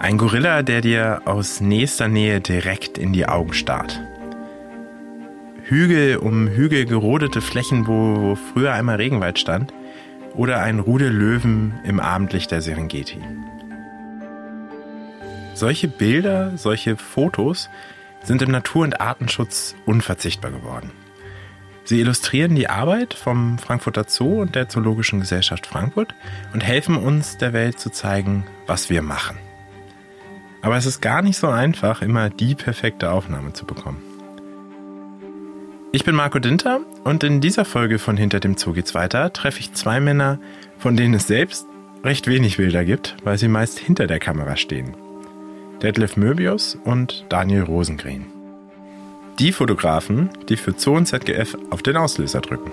Ein Gorilla, der dir aus nächster Nähe direkt in die Augen starrt. Hügel um Hügel gerodete Flächen, wo früher einmal Regenwald stand. Oder ein Rudel Löwen im Abendlicht der Serengeti. Solche Bilder, solche Fotos sind im Natur- und Artenschutz unverzichtbar geworden. Sie illustrieren die Arbeit vom Frankfurter Zoo und der Zoologischen Gesellschaft Frankfurt und helfen uns der Welt zu zeigen, was wir machen. Aber es ist gar nicht so einfach, immer die perfekte Aufnahme zu bekommen. Ich bin Marco Dinter und in dieser Folge von Hinter dem Zoo geht's weiter treffe ich zwei Männer, von denen es selbst recht wenig Bilder gibt, weil sie meist hinter der Kamera stehen. Detlef Möbius und Daniel Rosengren. Die Fotografen, die für Zoo und ZGF auf den Auslöser drücken.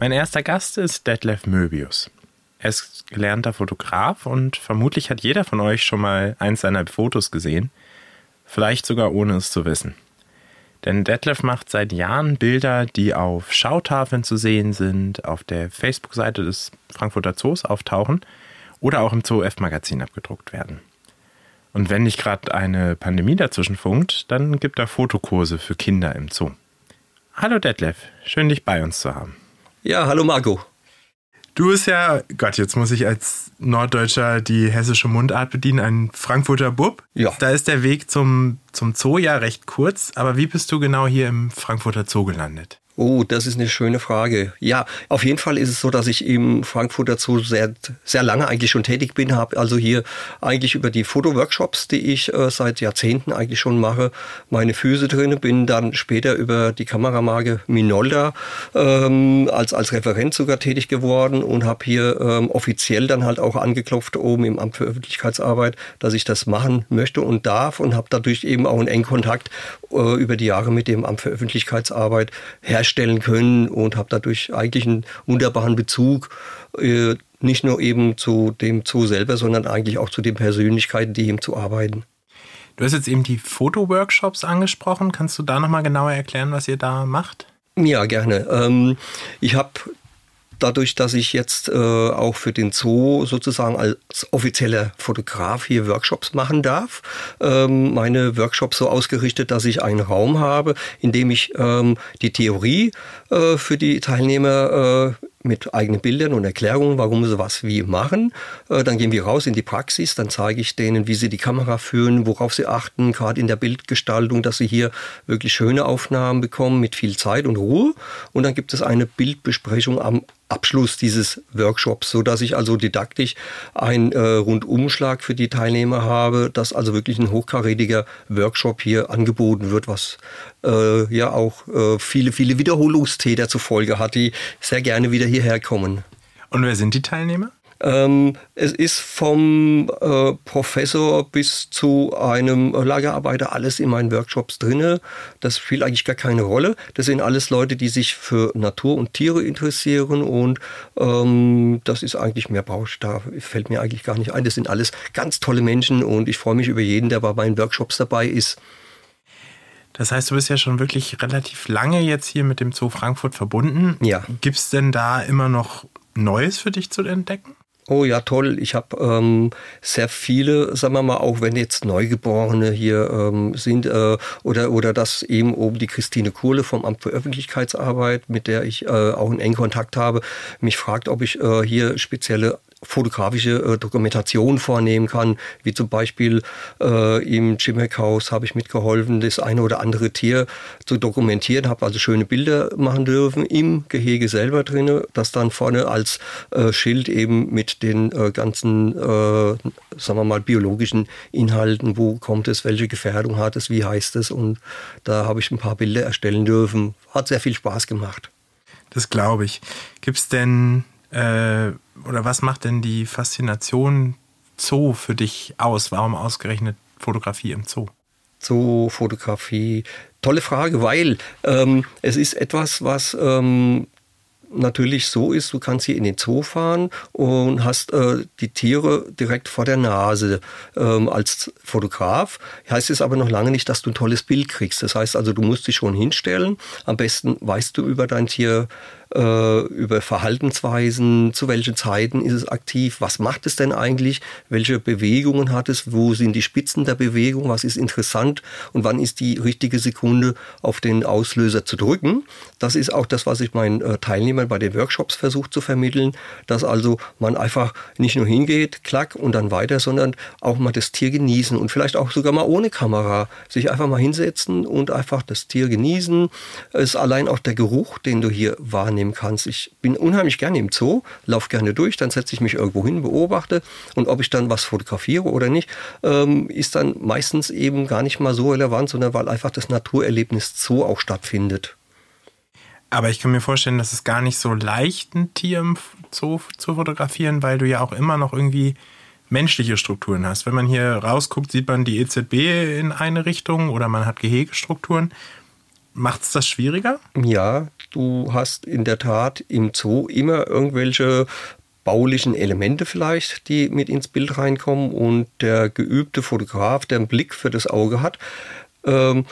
Mein erster Gast ist Detlef Möbius. Er ist gelernter Fotograf und vermutlich hat jeder von euch schon mal eins seiner Fotos gesehen, vielleicht sogar ohne es zu wissen. Denn Detlef macht seit Jahren Bilder, die auf Schautafeln zu sehen sind, auf der Facebook-Seite des Frankfurter Zoos auftauchen oder auch im Zoo F-Magazin abgedruckt werden. Und wenn nicht gerade eine Pandemie dazwischen funkt, dann gibt er Fotokurse für Kinder im Zoo. Hallo Detlef, schön dich bei uns zu haben. Ja, hallo Marco. Du bist ja, Gott, jetzt muss ich als Norddeutscher die hessische Mundart bedienen, ein Frankfurter Bub. Ja. Da ist der Weg zum, zum Zoo ja recht kurz, aber wie bist du genau hier im Frankfurter Zoo gelandet? Oh, das ist eine schöne Frage. Ja, auf jeden Fall ist es so, dass ich im Frankfurter Zoo sehr, sehr lange eigentlich schon tätig bin, habe also hier eigentlich über die Fotoworkshops, die ich äh, seit Jahrzehnten eigentlich schon mache, meine Füße drin, bin dann später über die Kameramarke Minolta ähm, als, als Referent sogar tätig geworden und habe hier ähm, offiziell dann halt auch angeklopft oben im Amt für Öffentlichkeitsarbeit, dass ich das machen möchte und darf und habe dadurch eben auch einen engen Kontakt äh, über die Jahre mit dem Amt für Öffentlichkeitsarbeit herstellen herstellen können und habe dadurch eigentlich einen wunderbaren Bezug äh, nicht nur eben zu dem Zoo selber, sondern eigentlich auch zu den Persönlichkeiten, die im Zoo arbeiten. Du hast jetzt eben die Fotoworkshops angesprochen. Kannst du da nochmal genauer erklären, was ihr da macht? Ja, gerne. Ähm, ich habe dadurch, dass ich jetzt äh, auch für den Zoo sozusagen als offizieller Fotograf hier Workshops machen darf, ähm, meine Workshops so ausgerichtet, dass ich einen Raum habe, in dem ich ähm, die Theorie äh, für die Teilnehmer äh, mit eigenen Bildern und Erklärungen, warum sie was wie machen. Äh, dann gehen wir raus in die Praxis, dann zeige ich denen, wie sie die Kamera führen, worauf sie achten, gerade in der Bildgestaltung, dass sie hier wirklich schöne Aufnahmen bekommen mit viel Zeit und Ruhe. Und dann gibt es eine Bildbesprechung am Abschluss dieses Workshops, so dass ich also didaktisch einen Rundumschlag für die Teilnehmer habe, dass also wirklich ein hochkarätiger Workshop hier angeboten wird, was äh, ja auch äh, viele, viele Wiederholungstäter zur Folge hat, die sehr gerne wieder hierher kommen. Und wer sind die Teilnehmer? Ähm, es ist vom äh, Professor bis zu einem Lagerarbeiter alles in meinen Workshops drinne. Das spielt eigentlich gar keine Rolle. Das sind alles Leute, die sich für Natur und Tiere interessieren und ähm, das ist eigentlich mehr Bausch. Da fällt mir eigentlich gar nicht ein. Das sind alles ganz tolle Menschen und ich freue mich über jeden, der bei meinen Workshops dabei ist. Das heißt, du bist ja schon wirklich relativ lange jetzt hier mit dem Zoo Frankfurt verbunden. Ja. Gibt es denn da immer noch Neues für dich zu entdecken? Oh ja, toll. Ich habe ähm, sehr viele, sagen wir mal, auch wenn jetzt Neugeborene hier ähm, sind äh, oder, oder dass eben oben die Christine Kohle vom Amt für Öffentlichkeitsarbeit, mit der ich äh, auch einen engen Kontakt habe, mich fragt, ob ich äh, hier spezielle fotografische äh, Dokumentation vornehmen kann, wie zum Beispiel äh, im Jimmick-Haus habe ich mitgeholfen, das eine oder andere Tier zu dokumentieren, habe also schöne Bilder machen dürfen im Gehege selber drinne, das dann vorne als äh, Schild eben mit den äh, ganzen, äh, sagen wir mal, biologischen Inhalten, wo kommt es, welche Gefährdung hat es, wie heißt es und da habe ich ein paar Bilder erstellen dürfen. Hat sehr viel Spaß gemacht. Das glaube ich. Gibt es denn äh, oder was macht denn die Faszination Zoo für dich aus? Warum ausgerechnet Fotografie im Zoo? Zoo-Fotografie. Tolle Frage, weil ähm, es ist etwas, was ähm, natürlich so ist, du kannst hier in den Zoo fahren und hast äh, die Tiere direkt vor der Nase ähm, als Fotograf. Heißt es aber noch lange nicht, dass du ein tolles Bild kriegst. Das heißt also, du musst dich schon hinstellen. Am besten weißt du über dein Tier äh, über Verhaltensweisen, zu welchen Zeiten ist es aktiv, was macht es denn eigentlich, welche Bewegungen hat es, wo sind die Spitzen der Bewegung, was ist interessant und wann ist die richtige Sekunde auf den Auslöser zu drücken. Das ist auch das, was ich meinen äh, Teilnehmern bei den Workshops versuche zu vermitteln, dass also man einfach nicht nur hingeht, klack und dann weiter, sondern auch mal das Tier genießen und vielleicht auch sogar mal ohne Kamera sich einfach mal hinsetzen und einfach das Tier genießen. Es ist allein auch der Geruch, den du hier wahrnimmst wahrnehmen kannst. Ich bin unheimlich gerne im Zoo, laufe gerne durch, dann setze ich mich irgendwo hin, beobachte und ob ich dann was fotografiere oder nicht, ähm, ist dann meistens eben gar nicht mal so relevant, sondern weil einfach das Naturerlebnis Zoo auch stattfindet. Aber ich kann mir vorstellen, dass es gar nicht so leicht ein Tier im Zoo zu fotografieren, weil du ja auch immer noch irgendwie menschliche Strukturen hast. Wenn man hier rausguckt, sieht man die EZB in eine Richtung oder man hat Gehegestrukturen. Macht es das schwieriger? Ja, du hast in der Tat im Zoo immer irgendwelche baulichen Elemente vielleicht, die mit ins Bild reinkommen und der geübte Fotograf, der einen Blick für das Auge hat, ähm,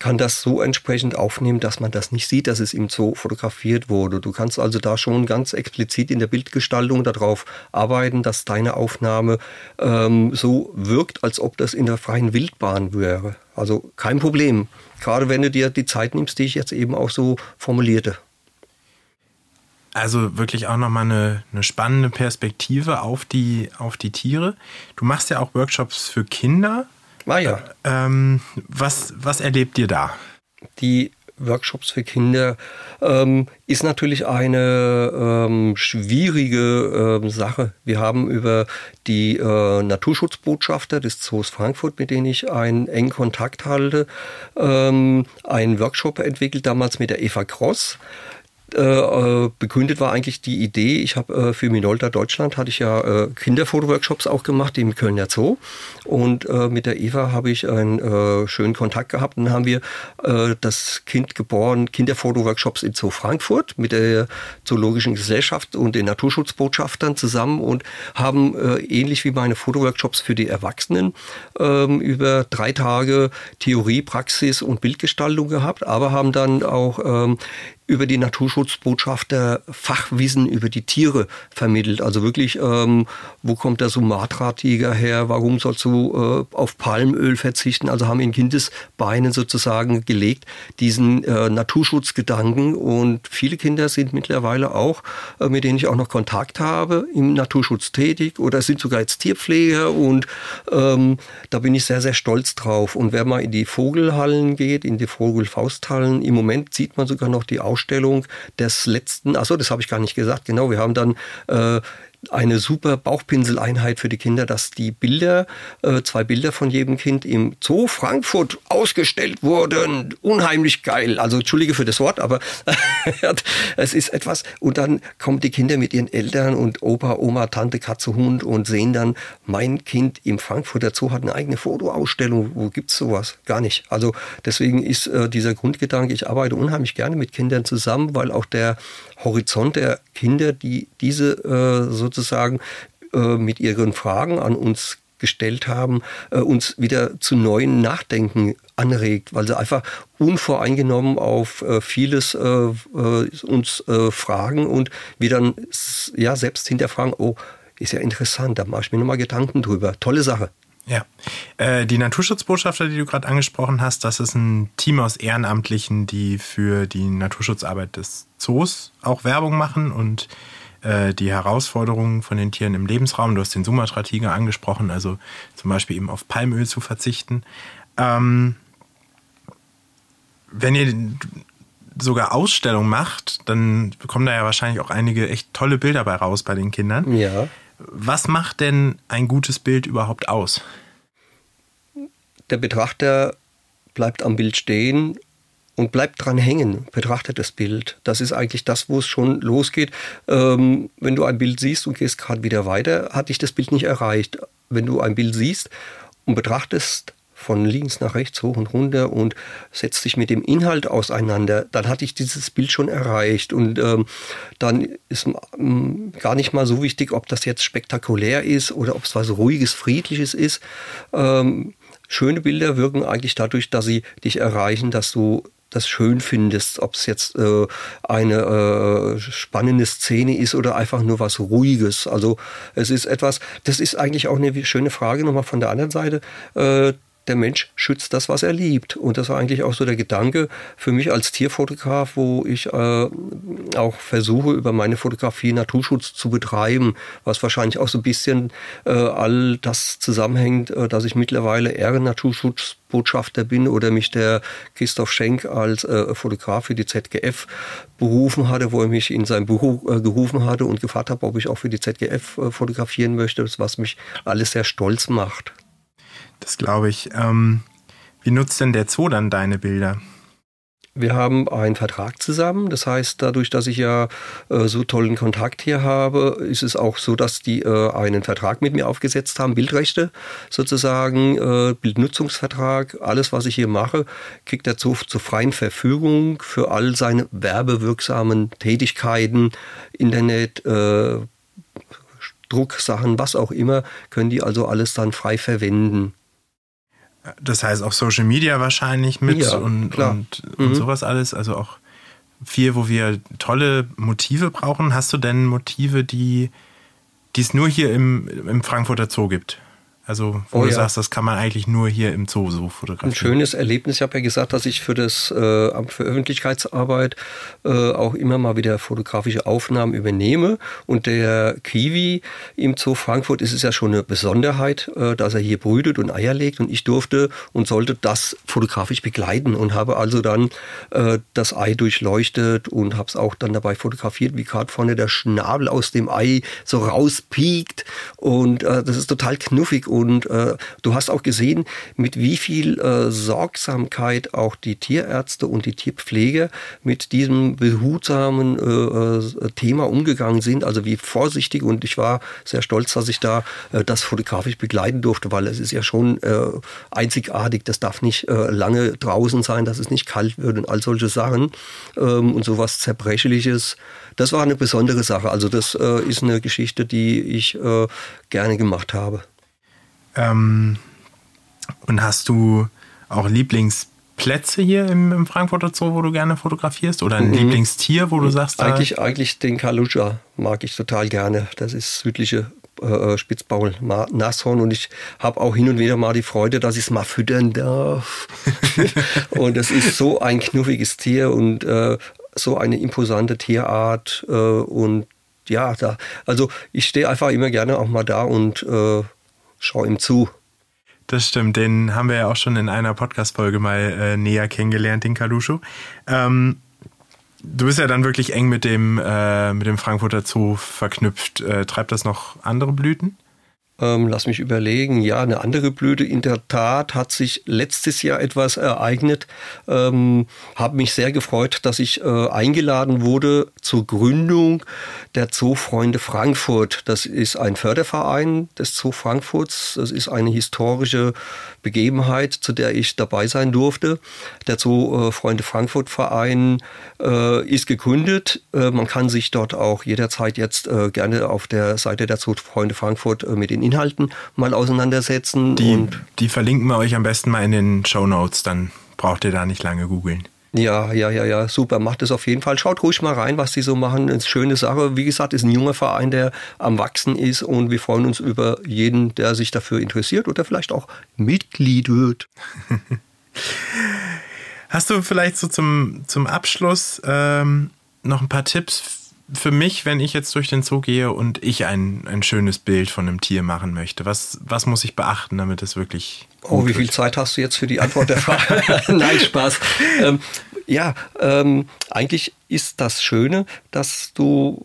kann das so entsprechend aufnehmen, dass man das nicht sieht, dass es im Zoo fotografiert wurde. Du kannst also da schon ganz explizit in der Bildgestaltung darauf arbeiten, dass deine Aufnahme ähm, so wirkt, als ob das in der freien Wildbahn wäre. Also kein Problem. Gerade wenn du dir die Zeit nimmst, die ich jetzt eben auch so formulierte. Also wirklich auch nochmal eine, eine spannende Perspektive auf die, auf die Tiere. Du machst ja auch Workshops für Kinder. Ah ja. Ähm, was, was erlebt ihr da? Die Workshops für Kinder ähm, ist natürlich eine ähm, schwierige ähm, Sache. Wir haben über die äh, Naturschutzbotschafter des Zoos Frankfurt, mit denen ich einen engen Kontakt halte, ähm, einen Workshop entwickelt, damals mit der Eva Cross. Äh, äh, begründet war eigentlich die Idee, ich habe äh, für Minolta Deutschland hatte ich ja äh, Kinderfotoworkshops auch gemacht im Kölner Zoo. Und äh, mit der Eva habe ich einen äh, schönen Kontakt gehabt. Und dann haben wir äh, das Kind geboren, Kinderfotoworkshops in Zoo Frankfurt mit der Zoologischen Gesellschaft und den Naturschutzbotschaftern zusammen und haben äh, ähnlich wie meine Fotoworkshops für die Erwachsenen ähm, über drei Tage Theorie, Praxis und Bildgestaltung gehabt, aber haben dann auch ähm, über die Naturschutzbotschafter Fachwissen über die Tiere vermittelt. Also wirklich, ähm, wo kommt der Sumatra-Tiger her? Warum sollst du äh, auf Palmöl verzichten? Also haben in Kindesbeinen sozusagen gelegt diesen äh, Naturschutzgedanken. Und viele Kinder sind mittlerweile auch, äh, mit denen ich auch noch Kontakt habe, im Naturschutz tätig oder sind sogar jetzt Tierpfleger. Und ähm, da bin ich sehr, sehr stolz drauf. Und wer mal in die Vogelhallen geht, in die Vogelfausthallen, im Moment sieht man sogar noch die Ausstellung Ausstellung des letzten, achso, das habe ich gar nicht gesagt, genau, wir haben dann äh, eine super Bauchpinseleinheit für die Kinder, dass die Bilder, äh, zwei Bilder von jedem Kind im Zoo Frankfurt ausgestellt wurden. Unheimlich geil. Also entschuldige für das Wort, aber es ist etwas. Und dann kommen die Kinder mit ihren Eltern und Opa, Oma, Tante, Katze, Hund und sehen dann, mein Kind im Frankfurter Zoo hat eine eigene Fotoausstellung. Wo gibt's sowas? Gar nicht. Also deswegen ist äh, dieser Grundgedanke, ich arbeite unheimlich gerne mit Kindern zusammen, weil auch der Horizont der Kinder, die diese äh, sozusagen äh, mit ihren Fragen an uns gestellt haben, äh, uns wieder zu neuen Nachdenken anregt, weil sie einfach unvoreingenommen auf äh, vieles uns fragen und wir dann ja selbst hinterfragen, oh, ist ja interessant, da mache ich mir nochmal Gedanken drüber. Tolle Sache. Ja, die Naturschutzbotschafter, die du gerade angesprochen hast, das ist ein Team aus Ehrenamtlichen, die für die Naturschutzarbeit des Zoos auch Werbung machen und äh, die Herausforderungen von den Tieren im Lebensraum. Du hast den Sumatra-Tiger angesprochen, also zum Beispiel eben auf Palmöl zu verzichten. Ähm, wenn ihr sogar Ausstellungen macht, dann kommen da ja wahrscheinlich auch einige echt tolle Bilder bei raus bei den Kindern. Ja. Was macht denn ein gutes Bild überhaupt aus? Der Betrachter bleibt am Bild stehen und bleibt dran hängen, betrachtet das Bild. Das ist eigentlich das, wo es schon losgeht. Ähm, wenn du ein Bild siehst und gehst gerade wieder weiter, hat dich das Bild nicht erreicht. Wenn du ein Bild siehst und betrachtest von links nach rechts, hoch und runter und setzt sich mit dem Inhalt auseinander, dann hatte ich dieses Bild schon erreicht. Und ähm, dann ist ähm, gar nicht mal so wichtig, ob das jetzt spektakulär ist oder ob es was Ruhiges, Friedliches ist. Ähm, schöne Bilder wirken eigentlich dadurch, dass sie dich erreichen, dass du das schön findest, ob es jetzt äh, eine äh, spannende Szene ist oder einfach nur was Ruhiges. Also es ist etwas, das ist eigentlich auch eine schöne Frage nochmal von der anderen Seite. Äh, der Mensch schützt das, was er liebt. Und das war eigentlich auch so der Gedanke für mich als Tierfotograf, wo ich äh, auch versuche, über meine Fotografie Naturschutz zu betreiben, was wahrscheinlich auch so ein bisschen äh, all das zusammenhängt, äh, dass ich mittlerweile Ehren-Naturschutzbotschafter bin oder mich der Christoph Schenk als äh, Fotograf für die ZGF berufen hatte, wo er mich in sein Büro äh, gerufen hatte und gefragt habe, ob ich auch für die ZGF äh, fotografieren möchte, was mich alles sehr stolz macht. Das glaube ich. Ähm, wie nutzt denn der Zoo dann deine Bilder? Wir haben einen Vertrag zusammen. Das heißt, dadurch, dass ich ja äh, so tollen Kontakt hier habe, ist es auch so, dass die äh, einen Vertrag mit mir aufgesetzt haben, Bildrechte sozusagen, äh, Bildnutzungsvertrag. Alles, was ich hier mache, kriegt der Zoo zur freien Verfügung für all seine werbewirksamen Tätigkeiten, Internet, äh, Drucksachen, was auch immer, können die also alles dann frei verwenden. Das heißt auch Social Media wahrscheinlich mit ja, und, und, und mhm. sowas alles. Also auch viel, wo wir tolle Motive brauchen. Hast du denn Motive, die es nur hier im, im Frankfurter Zoo gibt? Also, wo oh, du ja. sagst, das kann man eigentlich nur hier im Zoo so fotografieren. Ein schönes Erlebnis. Ich habe ja gesagt, dass ich für das äh, Amt für Öffentlichkeitsarbeit äh, auch immer mal wieder fotografische Aufnahmen übernehme. Und der Kiwi im Zoo Frankfurt ist es ja schon eine Besonderheit, äh, dass er hier brütet und Eier legt. Und ich durfte und sollte das fotografisch begleiten und habe also dann äh, das Ei durchleuchtet und habe es auch dann dabei fotografiert, wie gerade vorne der Schnabel aus dem Ei so rauspiekt. Und äh, das ist total knuffig. Und und äh, du hast auch gesehen, mit wie viel äh, Sorgsamkeit auch die Tierärzte und die Tierpfleger mit diesem behutsamen äh, äh, Thema umgegangen sind. Also wie vorsichtig. Und ich war sehr stolz, dass ich da äh, das fotografisch begleiten durfte, weil es ist ja schon äh, einzigartig. Das darf nicht lange draußen sein, dass es nicht kalt wird und all solche Sachen. Ähm, und sowas Zerbrechliches. Das war eine besondere Sache. Also das ist eine Geschichte, die ich gerne gemacht habe. Ähm, und hast du auch Lieblingsplätze hier im, im, Frankfurter Zoo, wo du gerne fotografierst? Oder ein mhm. Lieblingstier, wo du sagst, eigentlich, eigentlich den Kalusha mag ich total gerne. Das ist südliche äh, Spitzbaul Nashorn und ich habe auch hin und wieder mal die Freude, dass ich es mal füttern darf. und es ist so ein knuffiges Tier und äh, so eine imposante Tierart äh, und ja, da, also ich stehe einfach immer gerne auch mal da und äh, schau ihm zu. Das stimmt, den haben wir ja auch schon in einer Podcast-Folge mal äh, näher kennengelernt, den Kaluscho. Ähm, du bist ja dann wirklich eng mit dem, äh, mit dem Frankfurter Zoo verknüpft. Äh, treibt das noch andere Blüten? Ähm, lass mich überlegen. Ja, eine andere Blüte. In der Tat hat sich letztes Jahr etwas ereignet. Ähm, habe mich sehr gefreut, dass ich äh, eingeladen wurde zur Gründung der Zoofreunde Frankfurt. Das ist ein Förderverein des Zoo Frankfurts. Das ist eine historische Begebenheit, zu der ich dabei sein durfte. Der Zoofreunde Frankfurt Verein äh, ist gegründet. Äh, man kann sich dort auch jederzeit jetzt äh, gerne auf der Seite der Zoofreunde Frankfurt äh, mit den Inhalten mal auseinandersetzen. Die, die verlinken wir euch am besten mal in den Show Notes, dann braucht ihr da nicht lange googeln. Ja, ja, ja, ja, super. Macht es auf jeden Fall. Schaut ruhig mal rein, was die so machen. Das ist eine schöne Sache. Wie gesagt, ist ein junger Verein, der am Wachsen ist und wir freuen uns über jeden, der sich dafür interessiert oder vielleicht auch Mitglied wird. Hast du vielleicht so zum, zum Abschluss ähm, noch ein paar Tipps für mich, wenn ich jetzt durch den Zoo gehe und ich ein, ein schönes Bild von einem Tier machen möchte? Was, was muss ich beachten, damit es wirklich. Oh, wie viel Zeit hast du jetzt für die Antwort der Frage? Nein, Spaß. Ähm, ja, ähm, eigentlich ist das Schöne, dass du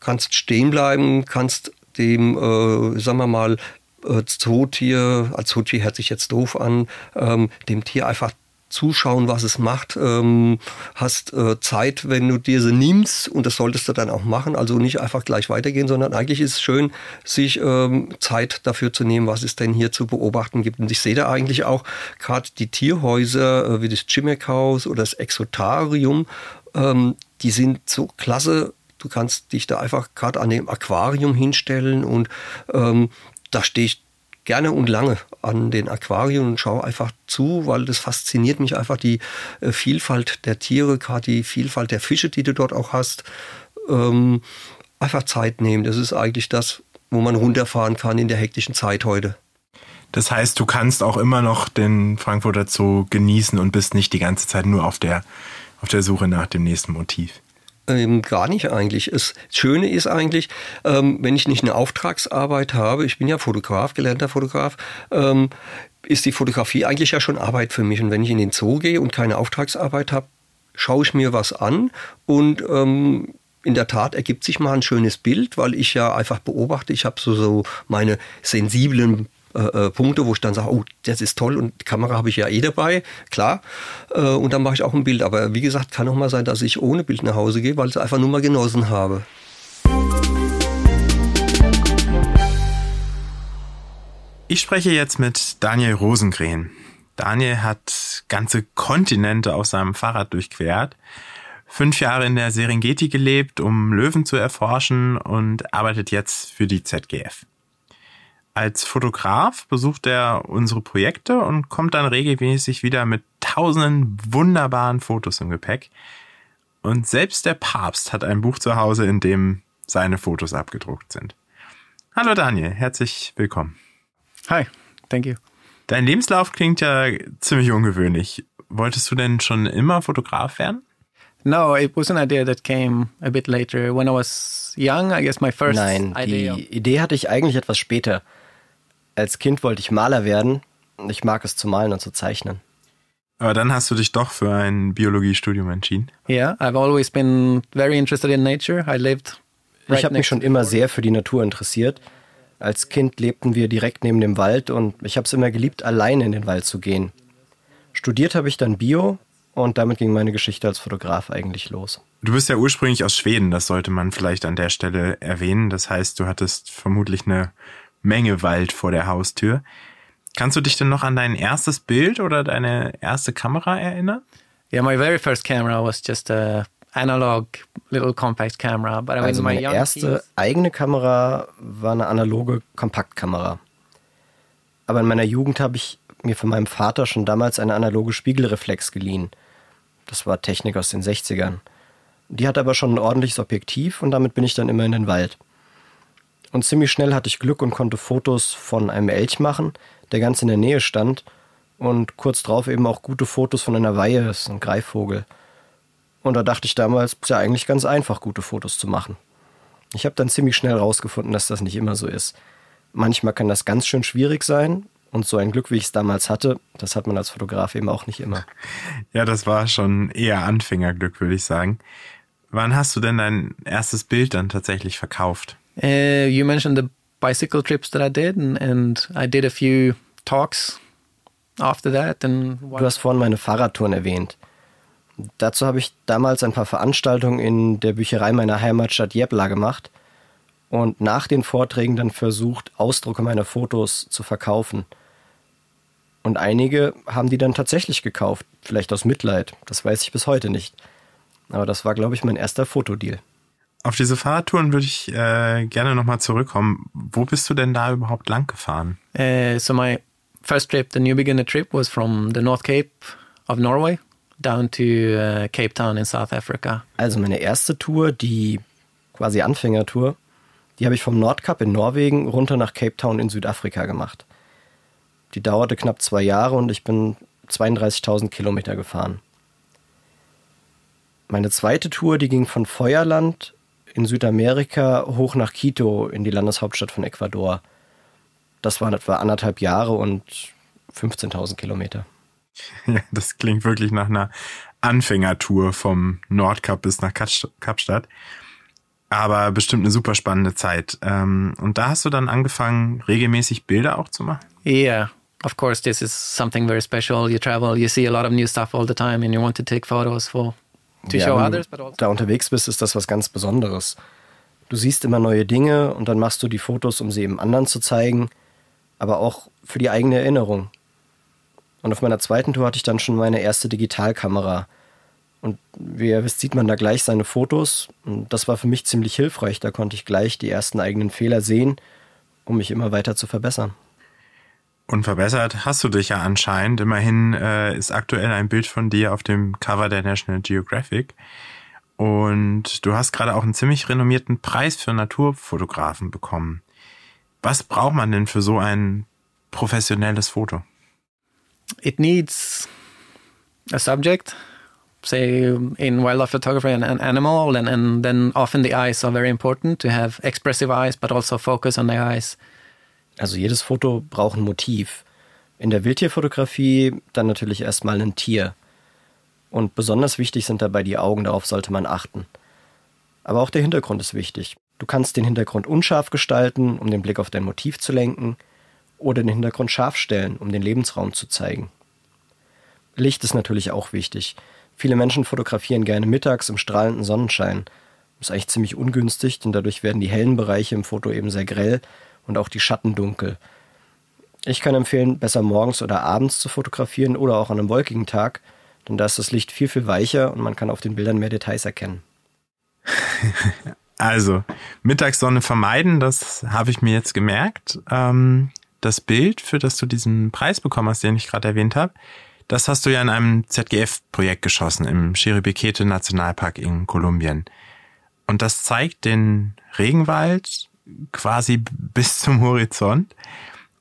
kannst stehen bleiben, kannst dem, äh, sagen wir mal, äh, Zootier, als Zootier hört sich jetzt doof an, ähm, dem Tier einfach zuschauen, was es macht, ähm, hast äh, Zeit, wenn du dir sie nimmst und das solltest du dann auch machen, also nicht einfach gleich weitergehen, sondern eigentlich ist es schön, sich ähm, Zeit dafür zu nehmen, was es denn hier zu beobachten gibt. Und ich sehe da eigentlich auch gerade die Tierhäuser äh, wie das Chimekhaus oder das Exotarium, ähm, die sind so klasse. Du kannst dich da einfach gerade an dem Aquarium hinstellen und ähm, da stehe ich gerne und lange an den Aquarien und schaue einfach zu, weil das fasziniert mich einfach die äh, Vielfalt der Tiere, gerade die Vielfalt der Fische, die du dort auch hast. Ähm, einfach Zeit nehmen. Das ist eigentlich das, wo man runterfahren kann in der hektischen Zeit heute. Das heißt, du kannst auch immer noch den Frankfurter Zoo genießen und bist nicht die ganze Zeit nur auf der, auf der Suche nach dem nächsten Motiv. Ähm, gar nicht eigentlich. Das Schöne ist eigentlich, ähm, wenn ich nicht eine Auftragsarbeit habe, ich bin ja Fotograf, gelernter Fotograf, ähm, ist die Fotografie eigentlich ja schon Arbeit für mich. Und wenn ich in den Zoo gehe und keine Auftragsarbeit habe, schaue ich mir was an und ähm, in der Tat ergibt sich mal ein schönes Bild, weil ich ja einfach beobachte, ich habe so, so meine sensiblen äh, äh, Punkte, wo ich dann sage, oh, das ist toll und die Kamera habe ich ja eh dabei, klar. Äh, und dann mache ich auch ein Bild. Aber wie gesagt, kann auch mal sein, dass ich ohne Bild nach Hause gehe, weil ich es einfach nur mal genossen habe. Ich spreche jetzt mit Daniel Rosengren. Daniel hat ganze Kontinente auf seinem Fahrrad durchquert, fünf Jahre in der Serengeti gelebt, um Löwen zu erforschen und arbeitet jetzt für die ZGF. Als Fotograf besucht er unsere Projekte und kommt dann regelmäßig wieder mit tausenden wunderbaren Fotos im Gepäck. Und selbst der Papst hat ein Buch zu Hause, in dem seine Fotos abgedruckt sind. Hallo Daniel, herzlich willkommen. Hi, thank you. Dein Lebenslauf klingt ja ziemlich ungewöhnlich. Wolltest du denn schon immer Fotograf werden? No, it was an idea that came a bit later. When I was young, I guess my first Nein, die Idee hatte ich eigentlich etwas später als Kind wollte ich Maler werden. Ich mag es zu malen und zu zeichnen. Aber dann hast du dich doch für ein Biologiestudium entschieden. Yeah, I've always been very interested in nature. I lived right Ich habe mich schon immer sehr für die Natur interessiert. Als Kind lebten wir direkt neben dem Wald und ich habe es immer geliebt, alleine in den Wald zu gehen. Studiert habe ich dann Bio und damit ging meine Geschichte als Fotograf eigentlich los. Du bist ja ursprünglich aus Schweden, das sollte man vielleicht an der Stelle erwähnen. Das heißt, du hattest vermutlich eine Menge Wald vor der Haustür. Kannst du dich denn noch an dein erstes Bild oder deine erste Kamera erinnern? Yeah, my very first camera was just a analog little compact camera. But I mean, also meine erste eigene Kamera war eine analoge Kompaktkamera. Aber in meiner Jugend habe ich mir von meinem Vater schon damals eine analoge Spiegelreflex geliehen. Das war Technik aus den 60ern. Die hatte aber schon ein ordentliches Objektiv und damit bin ich dann immer in den Wald. Und ziemlich schnell hatte ich Glück und konnte Fotos von einem Elch machen, der ganz in der Nähe stand. Und kurz drauf eben auch gute Fotos von einer Weihe, das ist ein Greifvogel. Und da dachte ich damals, ist ja eigentlich ganz einfach, gute Fotos zu machen. Ich habe dann ziemlich schnell rausgefunden, dass das nicht immer so ist. Manchmal kann das ganz schön schwierig sein. Und so ein Glück, wie ich es damals hatte, das hat man als Fotograf eben auch nicht immer. Ja, das war schon eher Anfängerglück, würde ich sagen. Wann hast du denn dein erstes Bild dann tatsächlich verkauft? Uh, you mentioned the bicycle trips that I did, and, and I did a few talks after that. And du hast vorhin meine Fahrradtouren erwähnt. Dazu habe ich damals ein paar Veranstaltungen in der Bücherei meiner Heimatstadt Jebla gemacht und nach den Vorträgen dann versucht, Ausdrucke meiner Fotos zu verkaufen. Und einige haben die dann tatsächlich gekauft, vielleicht aus Mitleid, das weiß ich bis heute nicht. Aber das war, glaube ich, mein erster Fotodeal. Auf diese Fahrradtouren würde ich äh, gerne nochmal zurückkommen. Wo bist du denn da überhaupt lang gefahren? Uh, so my first trip, the New Beginner trip, was from the North Cape of Norway down to uh, Cape Town in South Africa. Also meine erste Tour, die quasi Anfängertour, die habe ich vom Nordkap in Norwegen runter nach Cape Town in Südafrika gemacht. Die dauerte knapp zwei Jahre und ich bin 32.000 Kilometer gefahren. Meine zweite Tour, die ging von Feuerland in Südamerika hoch nach Quito in die Landeshauptstadt von Ecuador. Das waren etwa anderthalb Jahre und 15.000 Kilometer. Ja, das klingt wirklich nach einer Anfängertour vom Nordkap bis nach Kapstadt. Aber bestimmt eine super spannende Zeit. Ähm, und da hast du dann angefangen, regelmäßig Bilder auch zu machen? Yeah, of course, this is something very special. You travel, you see a lot of new stuff all the time, and you want to take photos for to Ja, show others, but also da unterwegs bist, ist das was ganz Besonderes. Du siehst immer neue Dinge und dann machst du die Fotos, um sie eben anderen zu zeigen, aber auch für die eigene Erinnerung. Und auf meiner zweiten Tour hatte ich dann schon meine erste Digitalkamera. Und wie ihr wisst, sieht man da gleich seine Fotos. Und das war für mich ziemlich hilfreich. Da konnte ich gleich die ersten eigenen Fehler sehen, um mich immer weiter zu verbessern. Und verbessert hast du dich ja anscheinend. Immerhin äh, ist aktuell ein Bild von dir auf dem Cover der National Geographic. Und du hast gerade auch einen ziemlich renommierten Preis für Naturfotografen bekommen. Was braucht man denn für so ein professionelles Foto? it needs a subject, say in wildlife photography, an, an animal, and, and then often the eyes are very important to have expressive eyes, but also focus on the eyes. Also jedes Foto braucht ein Motiv. In der Wildtierfotografie dann natürlich erstmal ein Tier. Und besonders wichtig sind dabei die Augen, darauf sollte man achten. Aber auch der Hintergrund ist wichtig. Du kannst den Hintergrund unscharf gestalten, um den Blick auf dein Motiv zu lenken, oder den Hintergrund scharf stellen, um den Lebensraum zu zeigen. Licht ist natürlich auch wichtig. Viele Menschen fotografieren gerne mittags im strahlenden Sonnenschein. Das ist eigentlich ziemlich ungünstig, denn dadurch werden die hellen Bereiche im Foto eben sehr grell und auch die Schatten dunkel. Ich kann empfehlen, besser morgens oder abends zu fotografieren oder auch an einem wolkigen Tag, denn da ist das Licht viel, viel weicher und man kann auf den Bildern mehr Details erkennen. Also, Mittagssonne vermeiden, das habe ich mir jetzt gemerkt. Ähm, das Bild, für das du diesen Preis bekommen hast, den ich gerade erwähnt habe, das hast du ja in einem ZGF-Projekt geschossen, im Chiribikete Nationalpark in Kolumbien. Und das zeigt den Regenwald quasi bis zum Horizont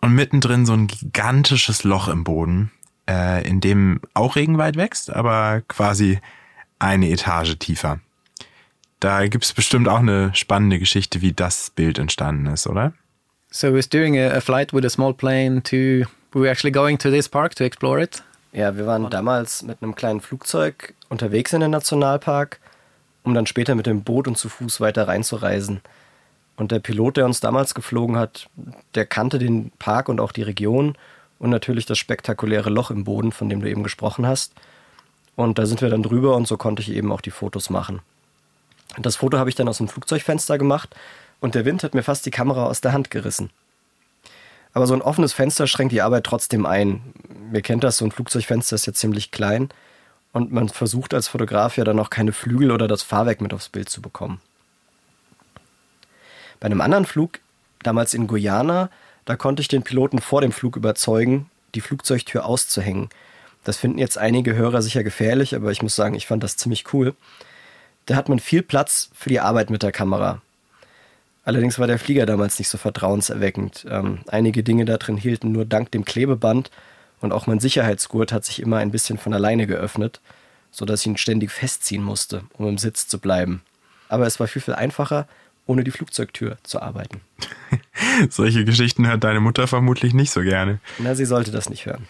und mittendrin so ein gigantisches Loch im Boden, äh, in dem auch Regenwald wächst, aber quasi eine Etage tiefer. Da gibt's bestimmt auch eine spannende Geschichte, wie das Bild entstanden ist, oder? So was doing a, a flight with a small plane to. We were actually going to this park to explore it. Ja, wir waren damals mit einem kleinen Flugzeug unterwegs in den Nationalpark, um dann später mit dem Boot und zu Fuß weiter reinzureisen. Und der Pilot, der uns damals geflogen hat, der kannte den Park und auch die Region und natürlich das spektakuläre Loch im Boden, von dem du eben gesprochen hast. Und da sind wir dann drüber und so konnte ich eben auch die Fotos machen. Das Foto habe ich dann aus dem Flugzeugfenster gemacht und der Wind hat mir fast die Kamera aus der Hand gerissen. Aber so ein offenes Fenster schränkt die Arbeit trotzdem ein. Ihr kennt das, so ein Flugzeugfenster ist ja ziemlich klein und man versucht als Fotograf ja dann auch keine Flügel oder das Fahrwerk mit aufs Bild zu bekommen. Bei einem anderen Flug, damals in Guyana, da konnte ich den Piloten vor dem Flug überzeugen, die Flugzeugtür auszuhängen. Das finden jetzt einige Hörer sicher gefährlich, aber ich muss sagen, ich fand das ziemlich cool. Da hat man viel Platz für die Arbeit mit der Kamera. Allerdings war der Flieger damals nicht so vertrauenserweckend. Ähm, einige Dinge da drin hielten nur dank dem Klebeband und auch mein Sicherheitsgurt hat sich immer ein bisschen von alleine geöffnet, sodass ich ihn ständig festziehen musste, um im Sitz zu bleiben. Aber es war viel, viel einfacher, ohne die Flugzeugtür zu arbeiten. Solche Geschichten hört deine Mutter vermutlich nicht so gerne. Na, sie sollte das nicht hören.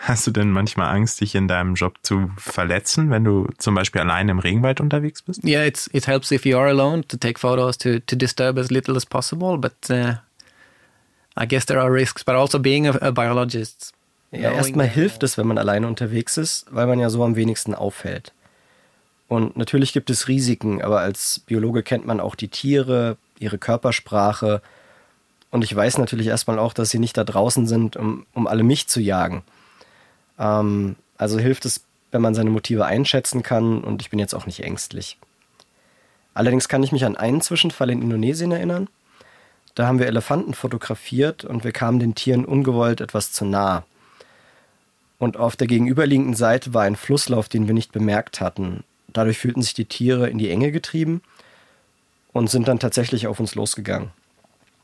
Hast du denn manchmal Angst, dich in deinem Job zu verletzen, wenn du zum Beispiel allein im Regenwald unterwegs bist? Yeah, it's it helps if you are alone to take photos to to disturb as little as possible, but uh, I guess there are risks. But also being a, a biologist. Ja, erstmal hilft es, wenn man alleine unterwegs ist, weil man ja so am wenigsten auffällt. Und natürlich gibt es Risiken, aber als Biologe kennt man auch die Tiere, ihre Körpersprache. Und ich weiß natürlich erstmal auch, dass sie nicht da draußen sind, um, um alle mich zu jagen. Ähm, also hilft es, wenn man seine Motive einschätzen kann und ich bin jetzt auch nicht ängstlich. Allerdings kann ich mich an einen Zwischenfall in Indonesien erinnern. Da haben wir Elefanten fotografiert und wir kamen den Tieren ungewollt etwas zu nah. Und auf der gegenüberliegenden Seite war ein Flusslauf, den wir nicht bemerkt hatten. Dadurch fühlten sich die Tiere in die Enge getrieben und sind dann tatsächlich auf uns losgegangen.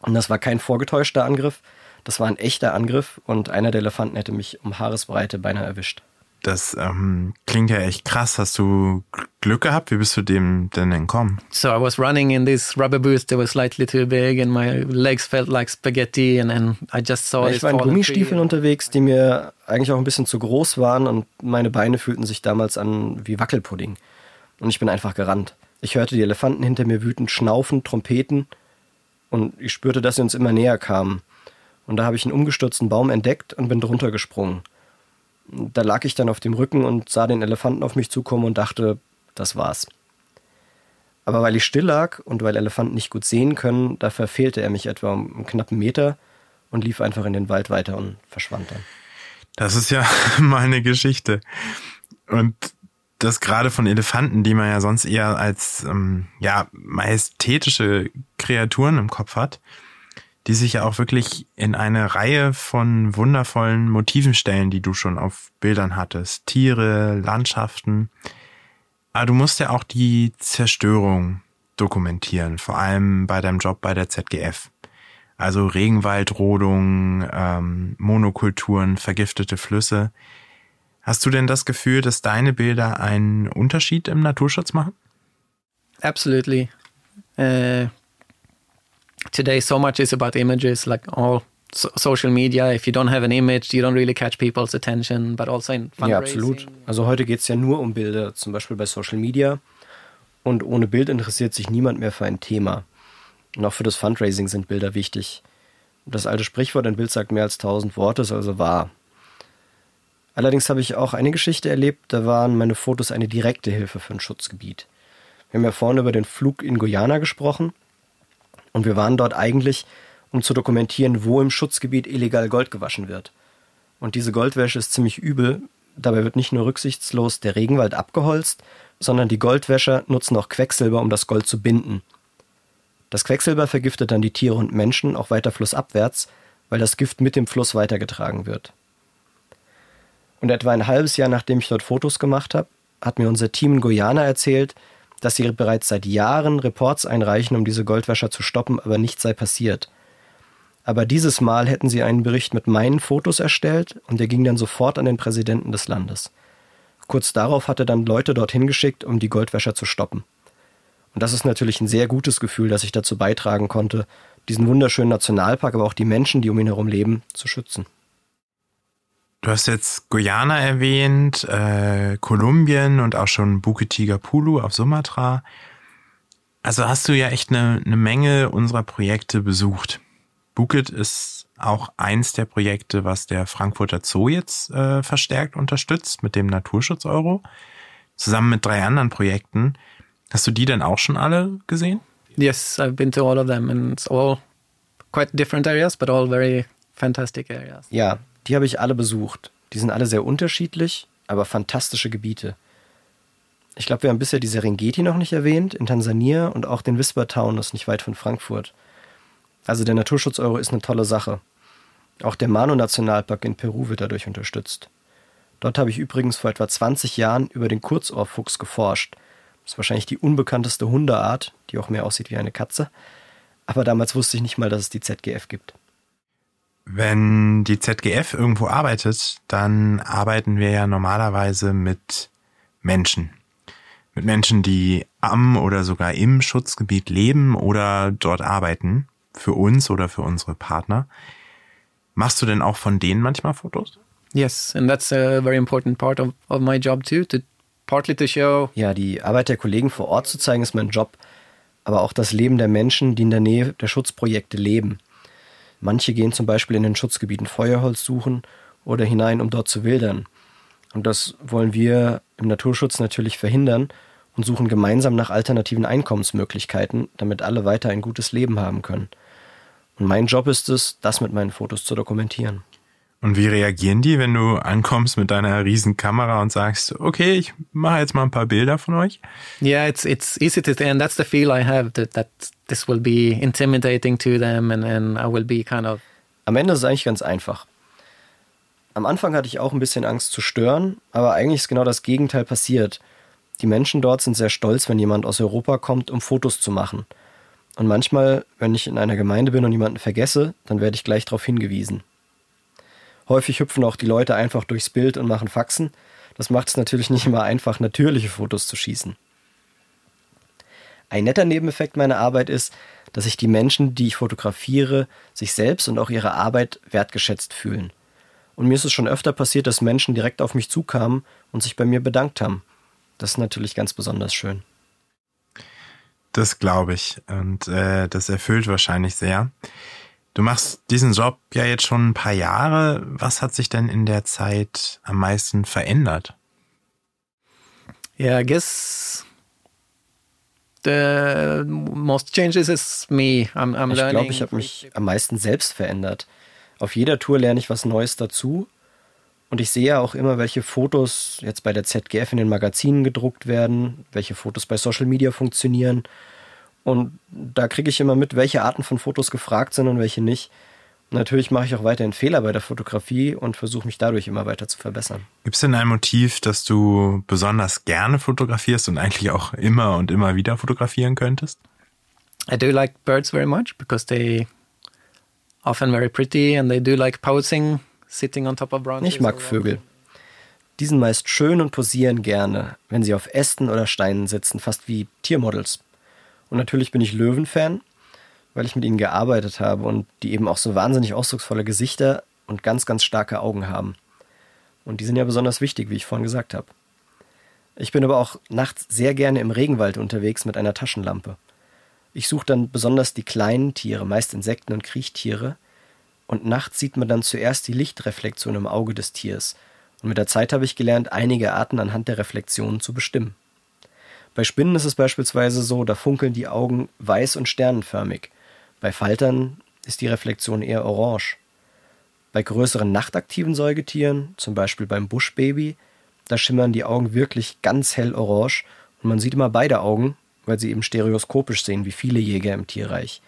Und das war kein vorgetäuschter Angriff, das war ein echter Angriff und einer der Elefanten hätte mich um Haaresbreite beinahe erwischt. Das ähm, klingt ja echt krass. Hast du Gl- Glück gehabt? Wie bist du dem denn entkommen? So I was running in this rubber booth that was slightly too big, and my legs felt like spaghetti, and then I just saw Ich war in Gummistiefeln unterwegs, die mir eigentlich auch ein bisschen zu groß waren und meine Beine fühlten sich damals an wie Wackelpudding. Und ich bin einfach gerannt. Ich hörte die Elefanten hinter mir wütend schnaufen, trompeten und ich spürte, dass sie uns immer näher kamen. Und da habe ich einen umgestürzten Baum entdeckt und bin drunter gesprungen. Da lag ich dann auf dem Rücken und sah den Elefanten auf mich zukommen und dachte, das war's. Aber weil ich still lag und weil Elefanten nicht gut sehen können, da verfehlte er mich etwa um einen knappen Meter und lief einfach in den Wald weiter und verschwand dann. Das ist ja meine Geschichte. Und das gerade von Elefanten, die man ja sonst eher als ähm, ja majestätische Kreaturen im Kopf hat, die sich ja auch wirklich in eine Reihe von wundervollen Motiven stellen, die du schon auf Bildern hattest. Tiere, Landschaften. Aber du musst ja auch die Zerstörung dokumentieren, vor allem bei deinem Job bei der ZGF. Also Regenwaldrodung, ähm, Monokulturen, vergiftete Flüsse. Hast du denn das Gefühl, dass deine Bilder einen Unterschied im Naturschutz machen? Absolutely. Uh, today, so much is about images, like all so social media. If you don't have an image, you don't really catch people's attention, but also in fundraising. Ja, absolut. Also heute geht es ja nur um Bilder, zum Beispiel bei Social Media. Und ohne Bild interessiert sich niemand mehr für ein Thema. Und auch für das Fundraising sind Bilder wichtig. Das alte Sprichwort, ein Bild sagt mehr als tausend Worte, ist also wahr. Allerdings habe ich auch eine Geschichte erlebt, da waren meine Fotos eine direkte Hilfe für ein Schutzgebiet. Wir haben ja vorhin über den Flug in Guyana gesprochen und wir waren dort eigentlich, um zu dokumentieren, wo im Schutzgebiet illegal Gold gewaschen wird. Und diese Goldwäsche ist ziemlich übel. Dabei wird nicht nur rücksichtslos der Regenwald abgeholzt, sondern die Goldwäscher nutzen auch Quecksilber, um das Gold zu binden. Das Quecksilber vergiftet dann die Tiere und Menschen auch weiter flussabwärts, weil das Gift mit dem Fluss weitergetragen wird. Und etwa ein halbes Jahr nachdem ich dort Fotos gemacht habe, hat mir unser Team in Guyana erzählt, dass sie bereits seit Jahren Reports einreichen, um diese Goldwäscher zu stoppen, aber nichts sei passiert. Aber dieses Mal hätten sie einen Bericht mit meinen Fotos erstellt und der ging dann sofort an den Präsidenten des Landes. Kurz darauf hat er dann Leute dorthin geschickt, um die Goldwäscher zu stoppen. Und das ist natürlich ein sehr gutes Gefühl, dass ich dazu beitragen konnte, diesen wunderschönen Nationalpark, aber auch die Menschen, die um ihn herum leben, zu schützen. Du hast jetzt Guyana erwähnt, äh, Kolumbien und auch schon Bukit Pulu auf Sumatra. Also hast du ja echt eine, eine Menge unserer Projekte besucht. Bukit ist auch eins der Projekte, was der Frankfurter Zoo jetzt äh, verstärkt unterstützt mit dem Naturschutz-Euro. Zusammen mit drei anderen Projekten. Hast du die denn auch schon alle gesehen? Yes, I've been to all of them and it's all quite different areas, but all very fantastic areas. Ja, die habe ich alle besucht. Die sind alle sehr unterschiedlich, aber fantastische Gebiete. Ich glaube, wir haben bisher die Serengeti noch nicht erwähnt, in Tansania und auch den Whisper ist nicht weit von Frankfurt. Also der Naturschutz-Euro ist eine tolle Sache. Auch der Mano-Nationalpark in Peru wird dadurch unterstützt. Dort habe ich übrigens vor etwa 20 Jahren über den Kurzohrfuchs geforscht. Das ist wahrscheinlich die unbekannteste Hundeart, die auch mehr aussieht wie eine Katze. Aber damals wusste ich nicht mal, dass es die ZGF gibt. Wenn die ZGF irgendwo arbeitet, dann arbeiten wir ja normalerweise mit Menschen. Mit Menschen, die am oder sogar im Schutzgebiet leben oder dort arbeiten. Für uns oder für unsere Partner. Machst du denn auch von denen manchmal Fotos? Yes, and that's a very important part of, of my job too, to partly to show. Ja, die Arbeit der Kollegen vor Ort zu zeigen, ist mein Job, aber auch das Leben der Menschen, die in der Nähe der Schutzprojekte leben. Manche gehen zum Beispiel in den Schutzgebieten Feuerholz suchen oder hinein, um dort zu wildern. Und das wollen wir im Naturschutz natürlich verhindern und suchen gemeinsam nach alternativen Einkommensmöglichkeiten, damit alle weiter ein gutes Leben haben können. Und mein Job ist es, das mit meinen Fotos zu dokumentieren. Und wie reagieren die, wenn du ankommst mit deiner riesen Kamera und sagst, okay, ich mache jetzt mal ein paar Bilder von euch? Yeah, it's it's easy to and that's the feel I have that that this will be intimidating to them and, and I will be kind of. Am Ende ist es eigentlich ganz einfach. Am Anfang hatte ich auch ein bisschen Angst zu stören, aber eigentlich ist genau das Gegenteil passiert. Die Menschen dort sind sehr stolz, wenn jemand aus Europa kommt, um Fotos zu machen. Und manchmal, wenn ich in einer Gemeinde bin und jemanden vergesse, dann werde ich gleich darauf hingewiesen. Häufig hüpfen auch die Leute einfach durchs Bild und machen Faxen. Das macht es natürlich nicht immer einfach, natürliche Fotos zu schießen. Ein netter Nebeneffekt meiner Arbeit ist, dass sich die Menschen, die ich fotografiere, sich selbst und auch ihre Arbeit wertgeschätzt fühlen. Und mir ist es schon öfter passiert, dass Menschen direkt auf mich zukamen und sich bei mir bedankt haben. Das ist natürlich ganz besonders schön. Das glaube ich. Und äh, das erfüllt wahrscheinlich sehr. Du machst diesen Job ja jetzt schon ein paar Jahre. Was hat sich denn in der Zeit am meisten verändert? Yeah, I guess the most changes is me. I'm, I'm ich glaube, ich habe mich am meisten selbst verändert. Auf jeder Tour lerne ich was Neues dazu. Und ich sehe auch immer, welche Fotos jetzt bei der ZGF in den Magazinen gedruckt werden, welche Fotos bei Social Media funktionieren. Und da kriege ich immer mit, welche Arten von Fotos gefragt sind und welche nicht. Natürlich mache ich auch weiterhin Fehler bei der Fotografie und versuche mich dadurch immer weiter zu verbessern. Gibt es denn ein Motiv, das du besonders gerne fotografierst und eigentlich auch immer und immer wieder fotografieren könntest? I do like birds very much because they often very pretty and they do like posing, sitting on top of branches. Ich mag Vögel. Die sind meist schön und posieren gerne, wenn sie auf Ästen oder Steinen sitzen, fast wie Tiermodels. Und natürlich bin ich Löwenfan weil ich mit ihnen gearbeitet habe und die eben auch so wahnsinnig ausdrucksvolle Gesichter und ganz, ganz starke Augen haben. Und die sind ja besonders wichtig, wie ich vorhin gesagt habe. Ich bin aber auch nachts sehr gerne im Regenwald unterwegs mit einer Taschenlampe. Ich suche dann besonders die kleinen Tiere, meist Insekten und Kriechtiere, und nachts sieht man dann zuerst die Lichtreflexion im Auge des Tiers, und mit der Zeit habe ich gelernt, einige Arten anhand der Reflexionen zu bestimmen. Bei Spinnen ist es beispielsweise so, da funkeln die Augen weiß und sternenförmig, bei Faltern ist die Reflexion eher orange. Bei größeren nachtaktiven Säugetieren, zum Beispiel beim Buschbaby, da schimmern die Augen wirklich ganz hell orange und man sieht immer beide Augen, weil sie eben stereoskopisch sehen, wie viele Jäger im Tierreich.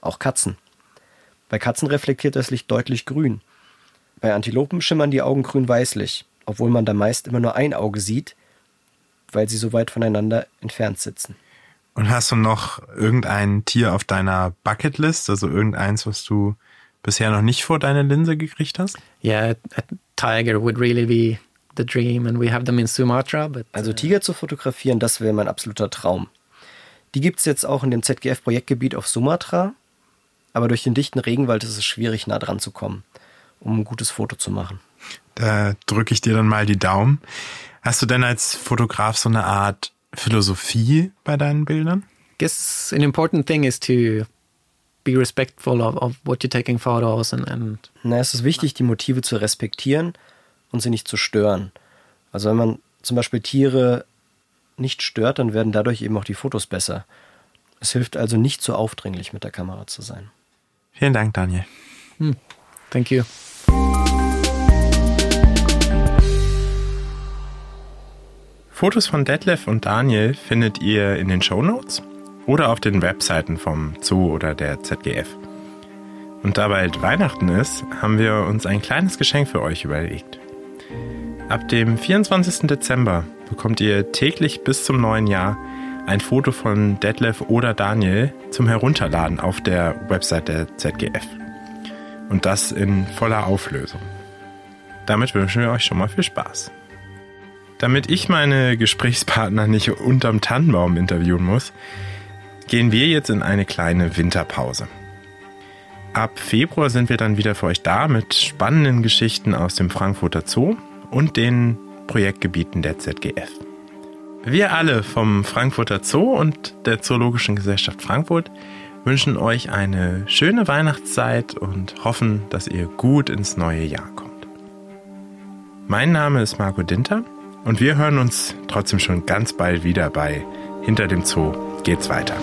Auch Katzen. Bei Katzen reflektiert das Licht deutlich grün. Bei Antilopen schimmern die Augen grün-weißlich, obwohl man da meist immer nur ein Auge sieht, weil sie so weit voneinander entfernt sitzen. Und hast du noch irgendein Tier auf deiner Bucketlist, also irgendeins, was du bisher noch nicht vor deine Linse gekriegt hast? Yeah, a tiger would really be the dream and we have them in Sumatra. But, also uh, Tiger zu fotografieren, das wäre mein absoluter Traum. Die gibt es jetzt auch in dem ZGF-Projektgebiet auf Sumatra, aber durch den dichten Regenwald ist es schwierig, nah dran zu kommen, um ein gutes Foto zu machen. Da drücke ich dir dann mal die Daumen. Hast du denn als Fotograf so eine Art Philosophie bei deinen Bildern? I guess an important thing is to be respectful of, of what you're taking photos and, and Na, es ist wichtig, die Motive zu respektieren und sie nicht zu stören. Also wenn man zum Beispiel Tiere nicht stört, dann werden dadurch eben auch die Fotos besser. Es hilft also nicht so aufdringlich mit der Kamera zu sein. Vielen Dank, Daniel. Hm. Thank you. Fotos von Detlef und Daniel findet ihr in den Show Notes oder auf den Webseiten vom Zoo oder der ZGF. Und da bald Weihnachten ist, haben wir uns ein kleines Geschenk für euch überlegt. Ab dem 24. Dezember bekommt ihr täglich bis zum neuen Jahr ein Foto von Detlef oder Daniel zum Herunterladen auf der Website der ZGF. Und das in voller Auflösung. Damit wünschen wir euch schon mal viel Spaß. Damit ich meine Gesprächspartner nicht unterm Tannenbaum interviewen muss, gehen wir jetzt in eine kleine Winterpause. Ab Februar sind wir dann wieder für euch da mit spannenden Geschichten aus dem Frankfurter Zoo und den Projektgebieten der ZGF. Wir alle vom Frankfurter Zoo und der Zoologischen Gesellschaft Frankfurt wünschen euch eine schöne Weihnachtszeit und hoffen, dass ihr gut ins neue Jahr kommt. Mein Name ist Marco Dinter und wir hören uns trotzdem schon ganz bald wieder bei Hinter dem Zoo geht's weiter.